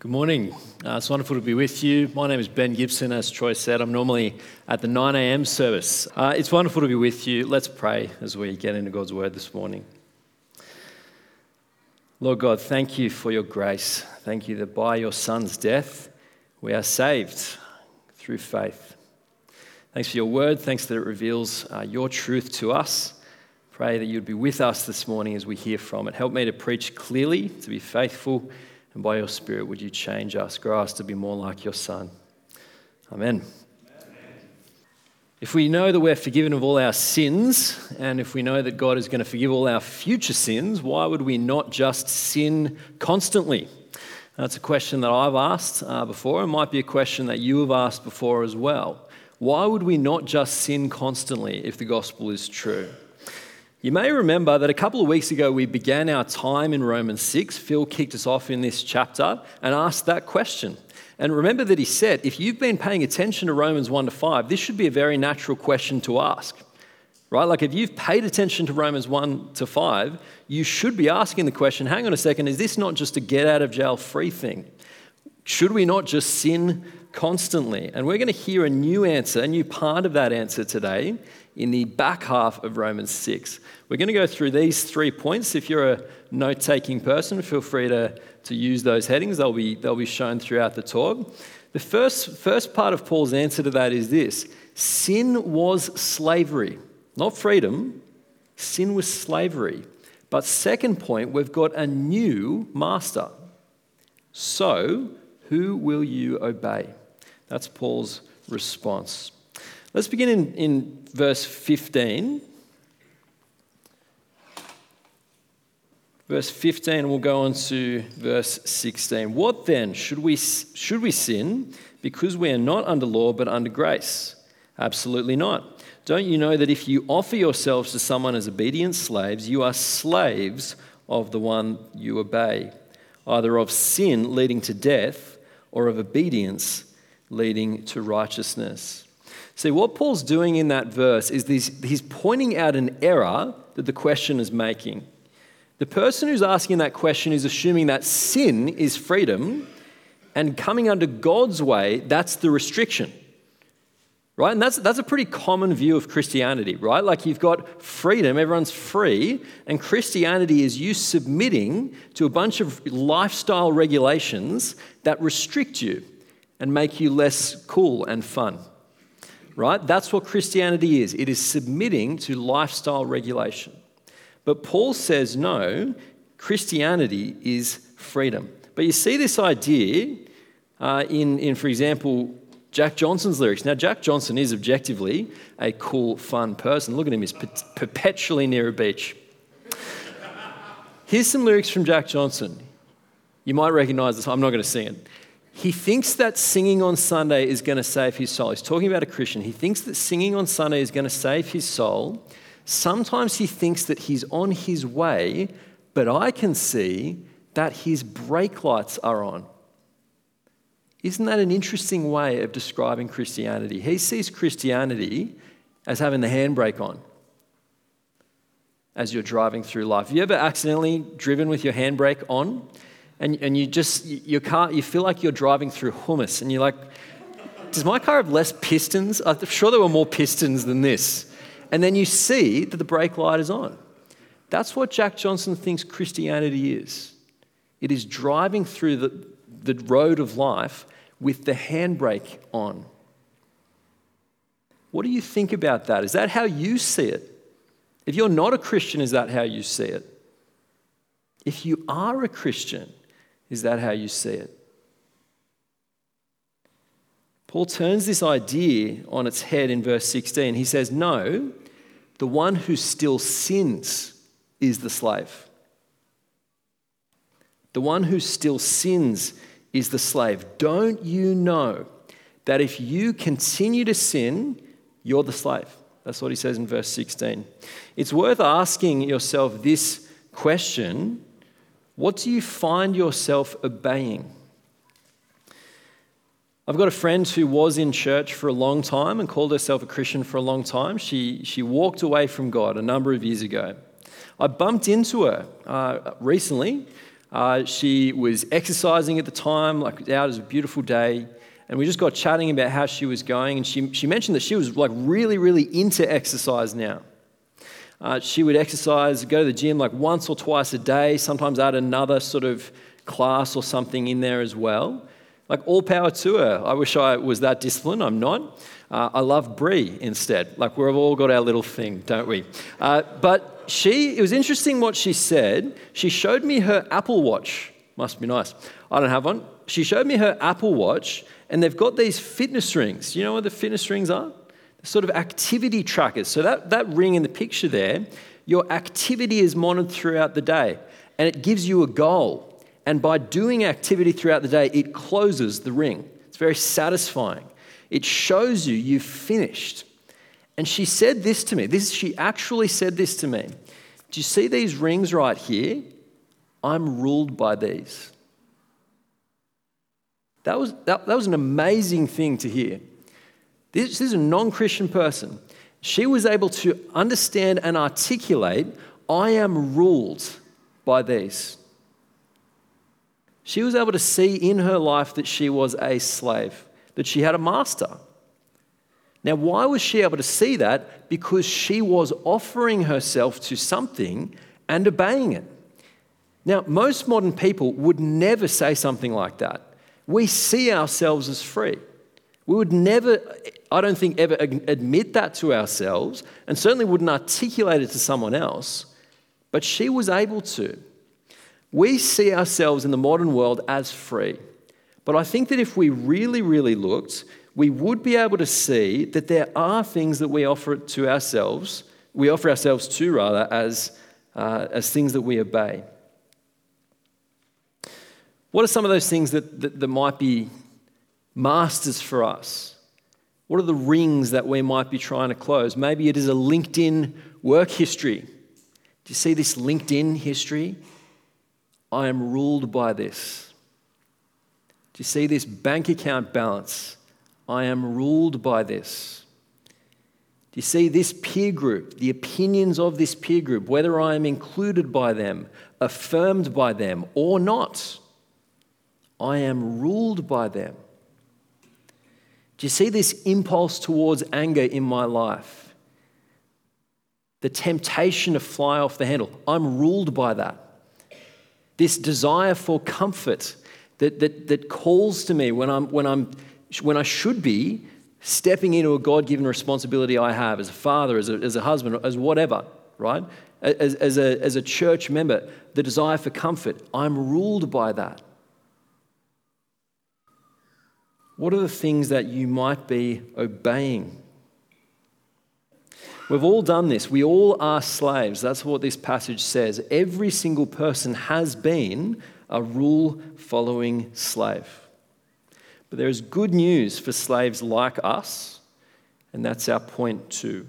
Good morning. Uh, it's wonderful to be with you. My name is Ben Gibson. As Troy said, I'm normally at the 9 a.m. service. Uh, it's wonderful to be with you. Let's pray as we get into God's word this morning. Lord God, thank you for your grace. Thank you that by your Son's death, we are saved through faith. Thanks for your word. Thanks that it reveals uh, your truth to us. Pray that you'd be with us this morning as we hear from it. Help me to preach clearly, to be faithful and by your Spirit, would you change us, grow us to be more like your Son? Amen. If we know that we're forgiven of all our sins, and if we know that God is going to forgive all our future sins, why would we not just sin constantly? That's a question that I've asked uh, before. It might be a question that you have asked before as well. Why would we not just sin constantly if the gospel is true? You may remember that a couple of weeks ago we began our time in Romans 6. Phil kicked us off in this chapter and asked that question. And remember that he said, if you've been paying attention to Romans 1 to 5, this should be a very natural question to ask. Right? Like if you've paid attention to Romans 1 to 5, you should be asking the question hang on a second, is this not just a get out of jail free thing? Should we not just sin constantly? And we're going to hear a new answer, a new part of that answer today in the back half of Romans 6. We're going to go through these three points. If you're a note taking person, feel free to, to use those headings, they'll be, they'll be shown throughout the talk. The first, first part of Paul's answer to that is this sin was slavery, not freedom. Sin was slavery. But, second point, we've got a new master. So, who will you obey? That's Paul's response. Let's begin in, in verse 15. Verse 15, we'll go on to verse 16. What then? Should we, should we sin because we are not under law but under grace? Absolutely not. Don't you know that if you offer yourselves to someone as obedient slaves, you are slaves of the one you obey, either of sin leading to death or of obedience leading to righteousness? See, what Paul's doing in that verse is this, he's pointing out an error that the question is making. The person who's asking that question is assuming that sin is freedom, and coming under God's way, that's the restriction. Right? And that's, that's a pretty common view of Christianity, right? Like you've got freedom, everyone's free, and Christianity is you submitting to a bunch of lifestyle regulations that restrict you and make you less cool and fun right? That's what Christianity is it is submitting to lifestyle regulation. But Paul says no, Christianity is freedom. But you see this idea uh, in, in, for example, Jack Johnson's lyrics. Now, Jack Johnson is objectively a cool, fun person. Look at him, he's perpetually near a beach. Here's some lyrics from Jack Johnson. You might recognize this, I'm not going to sing it. He thinks that singing on Sunday is going to save his soul. He's talking about a Christian. He thinks that singing on Sunday is going to save his soul. Sometimes he thinks that he's on his way, but I can see that his brake lights are on. Isn't that an interesting way of describing Christianity? He sees Christianity as having the handbrake on as you're driving through life. Have you ever accidentally driven with your handbrake on? And, and you just, your car, you feel like you're driving through hummus and you're like, does my car have less pistons? I'm sure there were more pistons than this. And then you see that the brake light is on. That's what Jack Johnson thinks Christianity is. It is driving through the, the road of life with the handbrake on. What do you think about that? Is that how you see it? If you're not a Christian, is that how you see it? If you are a Christian, is that how you see it? Paul turns this idea on its head in verse 16. He says, No, the one who still sins is the slave. The one who still sins is the slave. Don't you know that if you continue to sin, you're the slave? That's what he says in verse 16. It's worth asking yourself this question what do you find yourself obeying? I've got a friend who was in church for a long time and called herself a Christian for a long time. She, she walked away from God a number of years ago. I bumped into her uh, recently Uh, she was exercising at the time, like out, it was a beautiful day. And we just got chatting about how she was going. And she, she mentioned that she was like really, really into exercise now. Uh, she would exercise, go to the gym like once or twice a day, sometimes add another sort of class or something in there as well. Like all power to her. I wish I was that disciplined. I'm not. Uh, I love Brie instead. Like we've all got our little thing, don't we? Uh, but she, it was interesting what she said. She showed me her Apple Watch. Must be nice. I don't have one. She showed me her Apple Watch, and they've got these fitness rings. You know what the fitness rings are? Sort of activity trackers. So that, that ring in the picture there, your activity is monitored throughout the day, and it gives you a goal. And by doing activity throughout the day, it closes the ring. It's very satisfying. It shows you you've finished. And she said this to me. This, she actually said this to me. Do you see these rings right here? I'm ruled by these. That was, that, that was an amazing thing to hear. This, is a non Christian person. She was able to understand and articulate I am ruled by these. She was able to see in her life that she was a slave, that she had a master. Now, why was she able to see that? Because she was offering herself to something and obeying it. Now, most modern people would never say something like that. We see ourselves as free. We would never, I don't think, ever admit that to ourselves, and certainly wouldn't articulate it to someone else. But she was able to. We see ourselves in the modern world as free. But I think that if we really, really looked, we would be able to see that there are things that we offer to ourselves, we offer ourselves to rather, as, uh, as things that we obey. What are some of those things that, that, that might be masters for us? What are the rings that we might be trying to close? Maybe it is a LinkedIn work history. Do you see this LinkedIn history? I am ruled by this. Do you see this bank account balance? I am ruled by this. Do you see this peer group, the opinions of this peer group, whether I am included by them, affirmed by them, or not? I am ruled by them. Do you see this impulse towards anger in my life? The temptation to fly off the handle. I'm ruled by that. This desire for comfort that, that, that calls to me when I'm, when I'm when I should be stepping into a God given responsibility I have as a father, as a, as a husband, as whatever, right? As, as, a, as a church member, the desire for comfort, I'm ruled by that. What are the things that you might be obeying? We've all done this. We all are slaves. That's what this passage says. Every single person has been a rule following slave. But there is good news for slaves like us, and that's our point two.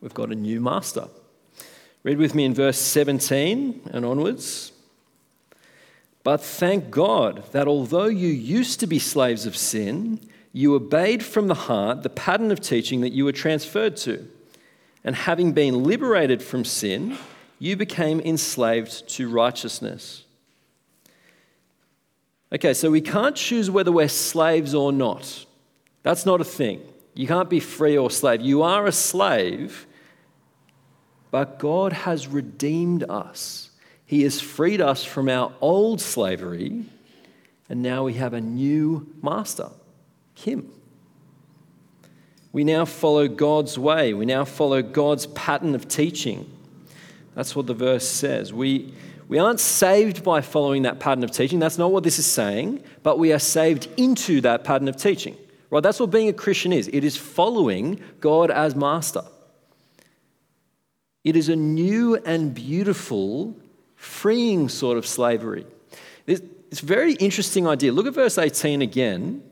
We've got a new master. Read with me in verse 17 and onwards. But thank God that although you used to be slaves of sin, you obeyed from the heart the pattern of teaching that you were transferred to. And having been liberated from sin, you became enslaved to righteousness. Okay, so we can't choose whether we're slaves or not. That's not a thing. You can't be free or slave. You are a slave, but God has redeemed us. He has freed us from our old slavery, and now we have a new master, Him. We now follow God's way. We now follow God's pattern of teaching. That's what the verse says. We, we aren't saved by following that pattern of teaching. That's not what this is saying, but we are saved into that pattern of teaching. Right? That's what being a Christian is. It is following God as master. It is a new and beautiful, freeing sort of slavery. It's a very interesting idea. Look at verse 18 again.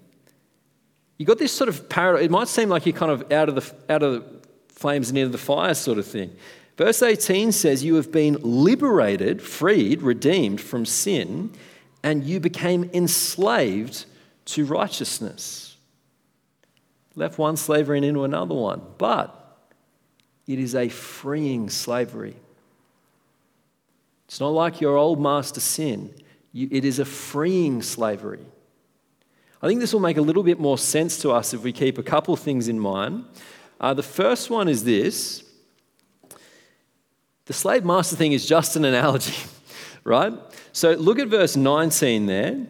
You got this sort of paradox. It might seem like you're kind of out of the out of the flames and into the fire sort of thing. Verse 18 says, You have been liberated, freed, redeemed from sin, and you became enslaved to righteousness. Left one slavery and into another one. But it is a freeing slavery. It's not like your old master sin, you, it is a freeing slavery. I think this will make a little bit more sense to us if we keep a couple things in mind. Uh, the first one is this the slave master thing is just an analogy, right? So look at verse 19 there.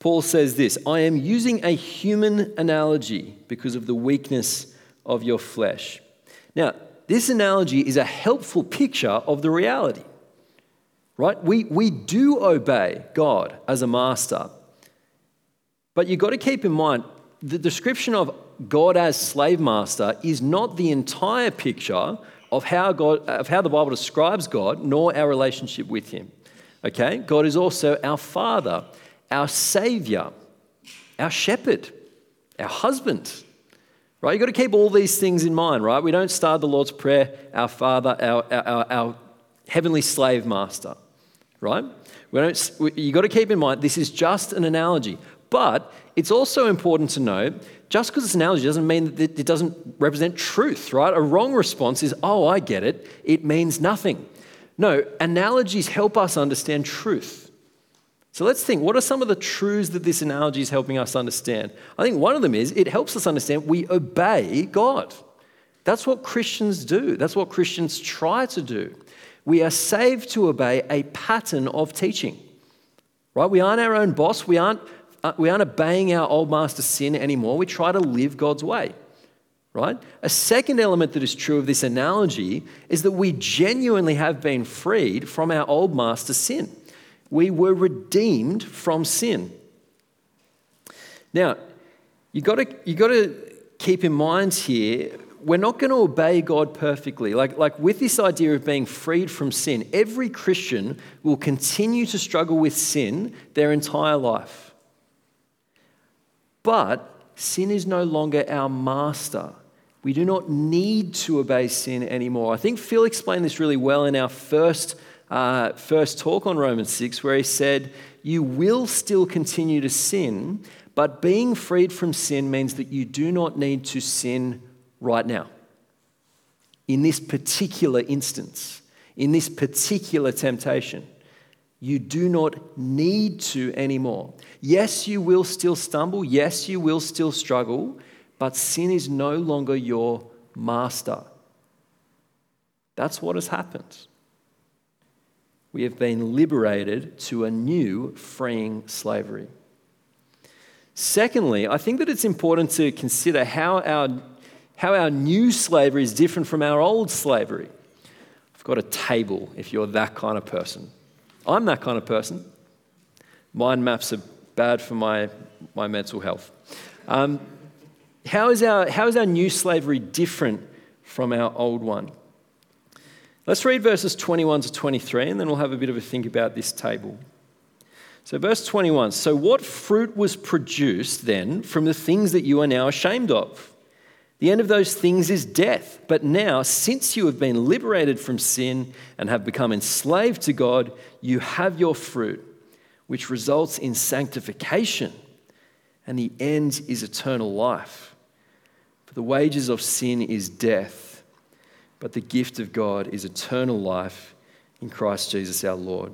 Paul says this I am using a human analogy because of the weakness of your flesh. Now, this analogy is a helpful picture of the reality, right? We, we do obey God as a master. But you've got to keep in mind the description of God as slave master is not the entire picture of how, God, of how the Bible describes God, nor our relationship with Him. Okay? God is also our Father, our Savior, our Shepherd, our husband. Right? You've got to keep all these things in mind, right? We don't start the Lord's Prayer, our Father, our, our, our heavenly slave master, right? We don't, you've got to keep in mind this is just an analogy. But it's also important to know just because it's an analogy doesn't mean that it doesn't represent truth, right? A wrong response is, oh, I get it. It means nothing. No, analogies help us understand truth. So let's think what are some of the truths that this analogy is helping us understand? I think one of them is it helps us understand we obey God. That's what Christians do, that's what Christians try to do. We are saved to obey a pattern of teaching, right? We aren't our own boss, we aren't uh, we aren't obeying our old master sin anymore. We try to live God's way, right? A second element that is true of this analogy is that we genuinely have been freed from our old master sin. We were redeemed from sin. Now, you got to you got to keep in mind here we're not going to obey God perfectly. Like, like with this idea of being freed from sin, every Christian will continue to struggle with sin their entire life. But sin is no longer our master. We do not need to obey sin anymore. I think Phil explained this really well in our first, uh, first talk on Romans 6, where he said, You will still continue to sin, but being freed from sin means that you do not need to sin right now. In this particular instance, in this particular temptation. You do not need to anymore. Yes, you will still stumble. Yes, you will still struggle, but sin is no longer your master. That's what has happened. We have been liberated to a new freeing slavery. Secondly, I think that it's important to consider how our, how our new slavery is different from our old slavery. I've got a table if you're that kind of person. I'm that kind of person. Mind maps are bad for my, my mental health. Um, how, is our, how is our new slavery different from our old one? Let's read verses 21 to 23, and then we'll have a bit of a think about this table. So, verse 21 So, what fruit was produced then from the things that you are now ashamed of? The end of those things is death. But now, since you have been liberated from sin and have become enslaved to God, you have your fruit, which results in sanctification, and the end is eternal life. For the wages of sin is death, but the gift of God is eternal life in Christ Jesus our Lord.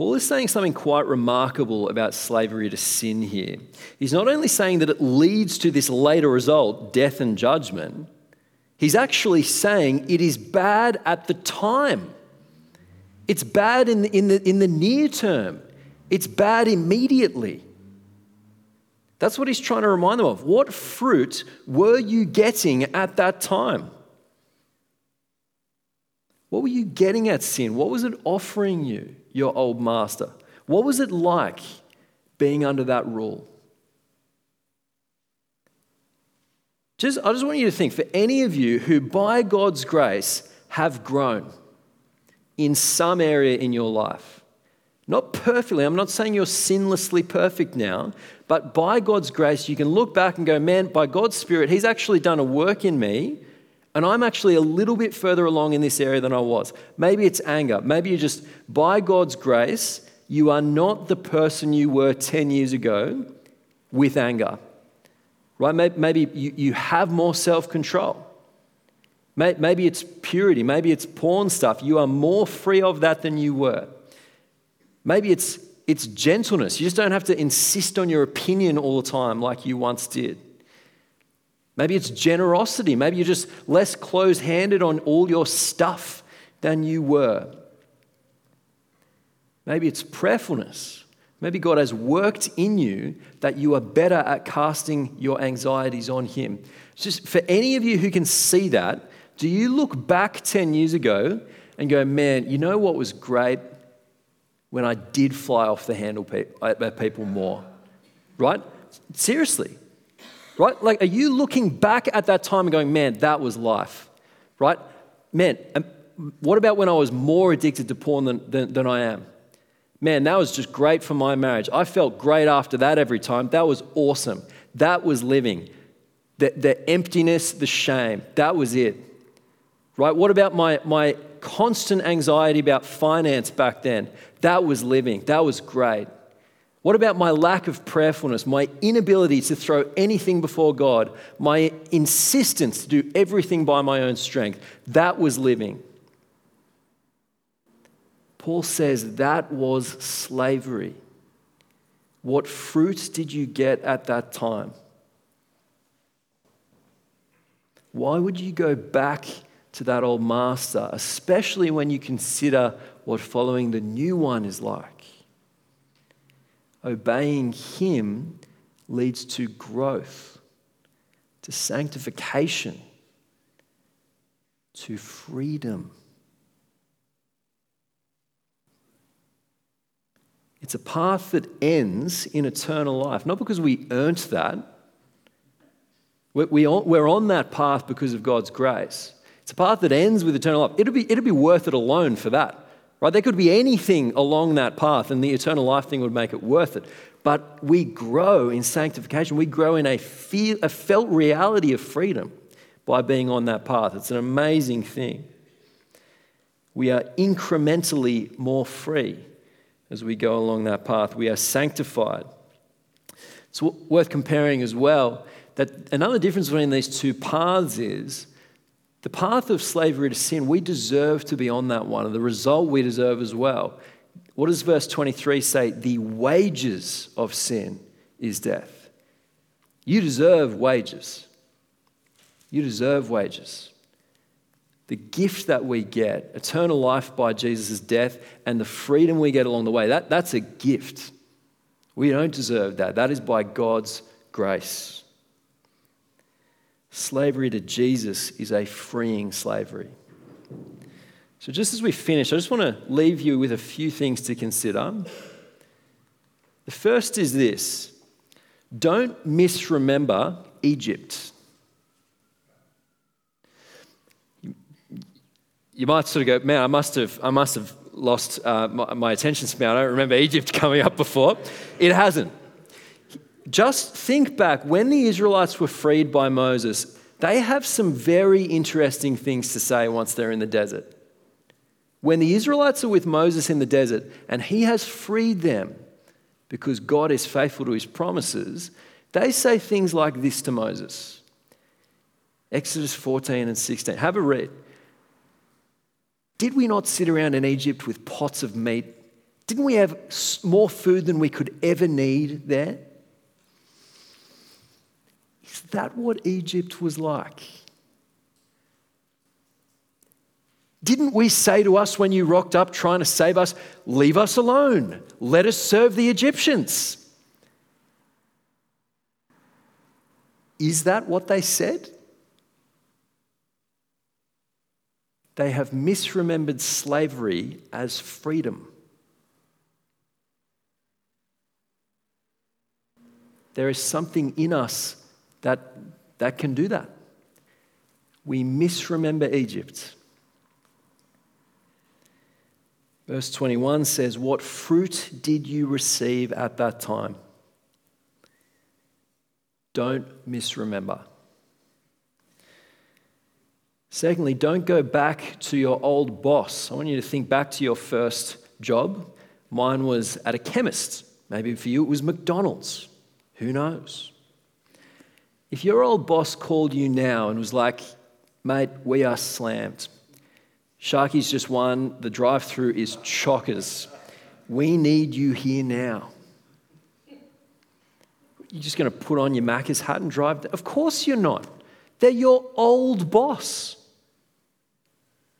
Paul is saying something quite remarkable about slavery to sin here. He's not only saying that it leads to this later result, death and judgment, he's actually saying it is bad at the time. It's bad in the, in the, in the near term, it's bad immediately. That's what he's trying to remind them of. What fruit were you getting at that time? What were you getting at sin? What was it offering you? Your old master. What was it like being under that rule? Just, I just want you to think for any of you who, by God's grace, have grown in some area in your life, not perfectly, I'm not saying you're sinlessly perfect now, but by God's grace, you can look back and go, man, by God's Spirit, He's actually done a work in me and I'm actually a little bit further along in this area than I was. Maybe it's anger. Maybe you just, by God's grace, you are not the person you were 10 years ago with anger. Right? Maybe you, you have more self control. Maybe it's purity. Maybe it's porn stuff. You are more free of that than you were. Maybe it's, it's gentleness. You just don't have to insist on your opinion all the time like you once did. Maybe it's generosity. Maybe you're just less close handed on all your stuff than you were. Maybe it's prayerfulness. Maybe God has worked in you that you are better at casting your anxieties on Him. Just for any of you who can see that, do you look back 10 years ago and go, man, you know what was great? When I did fly off the handle at uh, people more. Right? Seriously. Right? Like, are you looking back at that time and going, man, that was life? Right? Man, um, what about when I was more addicted to porn than, than, than I am? Man, that was just great for my marriage. I felt great after that every time. That was awesome. That was living. The, the emptiness, the shame, that was it right? What about my, my constant anxiety about finance back then? That was living, that was great. What about my lack of prayerfulness, my inability to throw anything before God, my insistence to do everything by my own strength? That was living. Paul says that was slavery. What fruits did you get at that time? Why would you go back to that old master, especially when you consider what following the new one is like. Obeying him leads to growth, to sanctification, to freedom. It's a path that ends in eternal life, not because we earned that. We're on that path because of God's grace. It's a path that ends with eternal life. It'd be, it'd be worth it alone for that. Right? There could be anything along that path, and the eternal life thing would make it worth it. But we grow in sanctification. We grow in a, feel, a felt reality of freedom by being on that path. It's an amazing thing. We are incrementally more free as we go along that path. We are sanctified. It's worth comparing as well that another difference between these two paths is the path of slavery to sin, we deserve to be on that one, and the result we deserve as well. What does verse 23 say? The wages of sin is death. You deserve wages. You deserve wages. The gift that we get, eternal life by Jesus' death, and the freedom we get along the way, that, that's a gift. We don't deserve that. That is by God's grace. Slavery to Jesus is a freeing slavery. So, just as we finish, I just want to leave you with a few things to consider. The first is this don't misremember Egypt. You might sort of go, man, I must have, I must have lost uh, my, my attention span. I don't remember Egypt coming up before. It hasn't. Just think back when the Israelites were freed by Moses, they have some very interesting things to say once they're in the desert. When the Israelites are with Moses in the desert and he has freed them because God is faithful to his promises, they say things like this to Moses Exodus 14 and 16. Have a read. Did we not sit around in Egypt with pots of meat? Didn't we have more food than we could ever need there? Is that what Egypt was like? Didn't we say to us when you rocked up trying to save us, leave us alone, let us serve the Egyptians? Is that what they said? They have misremembered slavery as freedom. There is something in us that, that can do that. We misremember Egypt. Verse 21 says, What fruit did you receive at that time? Don't misremember. Secondly, don't go back to your old boss. I want you to think back to your first job. Mine was at a chemist. Maybe for you it was McDonald's. Who knows? If your old boss called you now and was like, Mate, we are slammed. Sharkies just won. The drive through is chockers. We need you here now. You're just going to put on your Macca's hat and drive? Of course you're not. They're your old boss.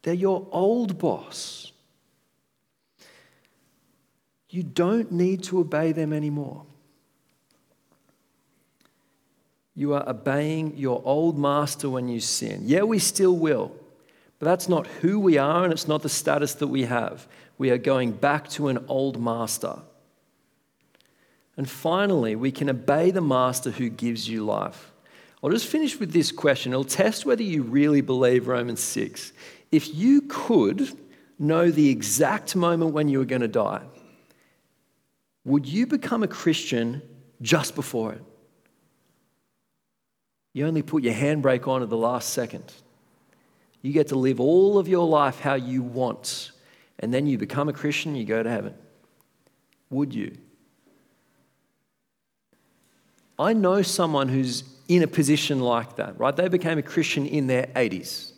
They're your old boss. You don't need to obey them anymore. You are obeying your old master when you sin. Yeah, we still will, but that's not who we are and it's not the status that we have. We are going back to an old master. And finally, we can obey the master who gives you life. I'll just finish with this question. It'll test whether you really believe Romans 6. If you could know the exact moment when you were going to die, would you become a Christian just before it? You only put your handbrake on at the last second. You get to live all of your life how you want, and then you become a Christian, you go to heaven. Would you? I know someone who's in a position like that, right? They became a Christian in their 80s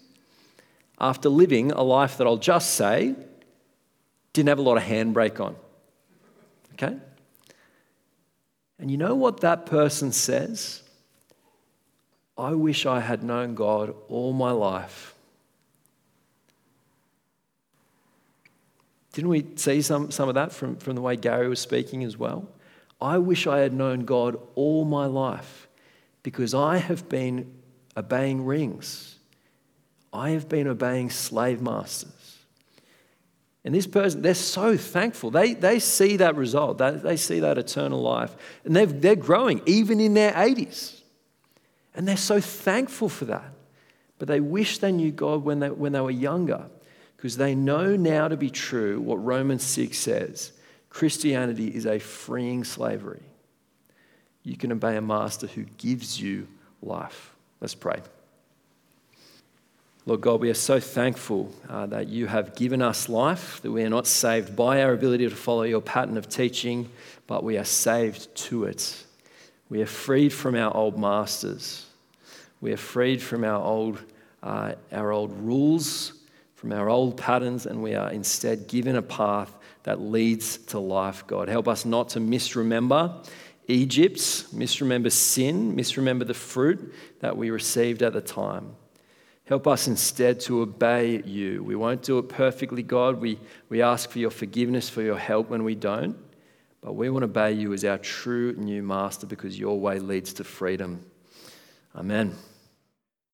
after living a life that I'll just say didn't have a lot of handbrake on. Okay? And you know what that person says? I wish I had known God all my life. Didn't we see some, some of that from, from the way Gary was speaking as well? I wish I had known God all my life because I have been obeying rings. I have been obeying slave masters. And this person, they're so thankful. They, they see that result, they, they see that eternal life. And they're, they're growing, even in their 80s. And they're so thankful for that. But they wish they knew God when they, when they were younger because they know now to be true what Romans 6 says Christianity is a freeing slavery. You can obey a master who gives you life. Let's pray. Lord God, we are so thankful uh, that you have given us life, that we are not saved by our ability to follow your pattern of teaching, but we are saved to it. We are freed from our old masters. We are freed from our old, uh, our old rules, from our old patterns, and we are instead given a path that leads to life, God. Help us not to misremember Egypt, misremember sin, misremember the fruit that we received at the time. Help us instead to obey you. We won't do it perfectly, God. We, we ask for your forgiveness, for your help when we don't. But we want to obey you as our true new master because your way leads to freedom. Amen.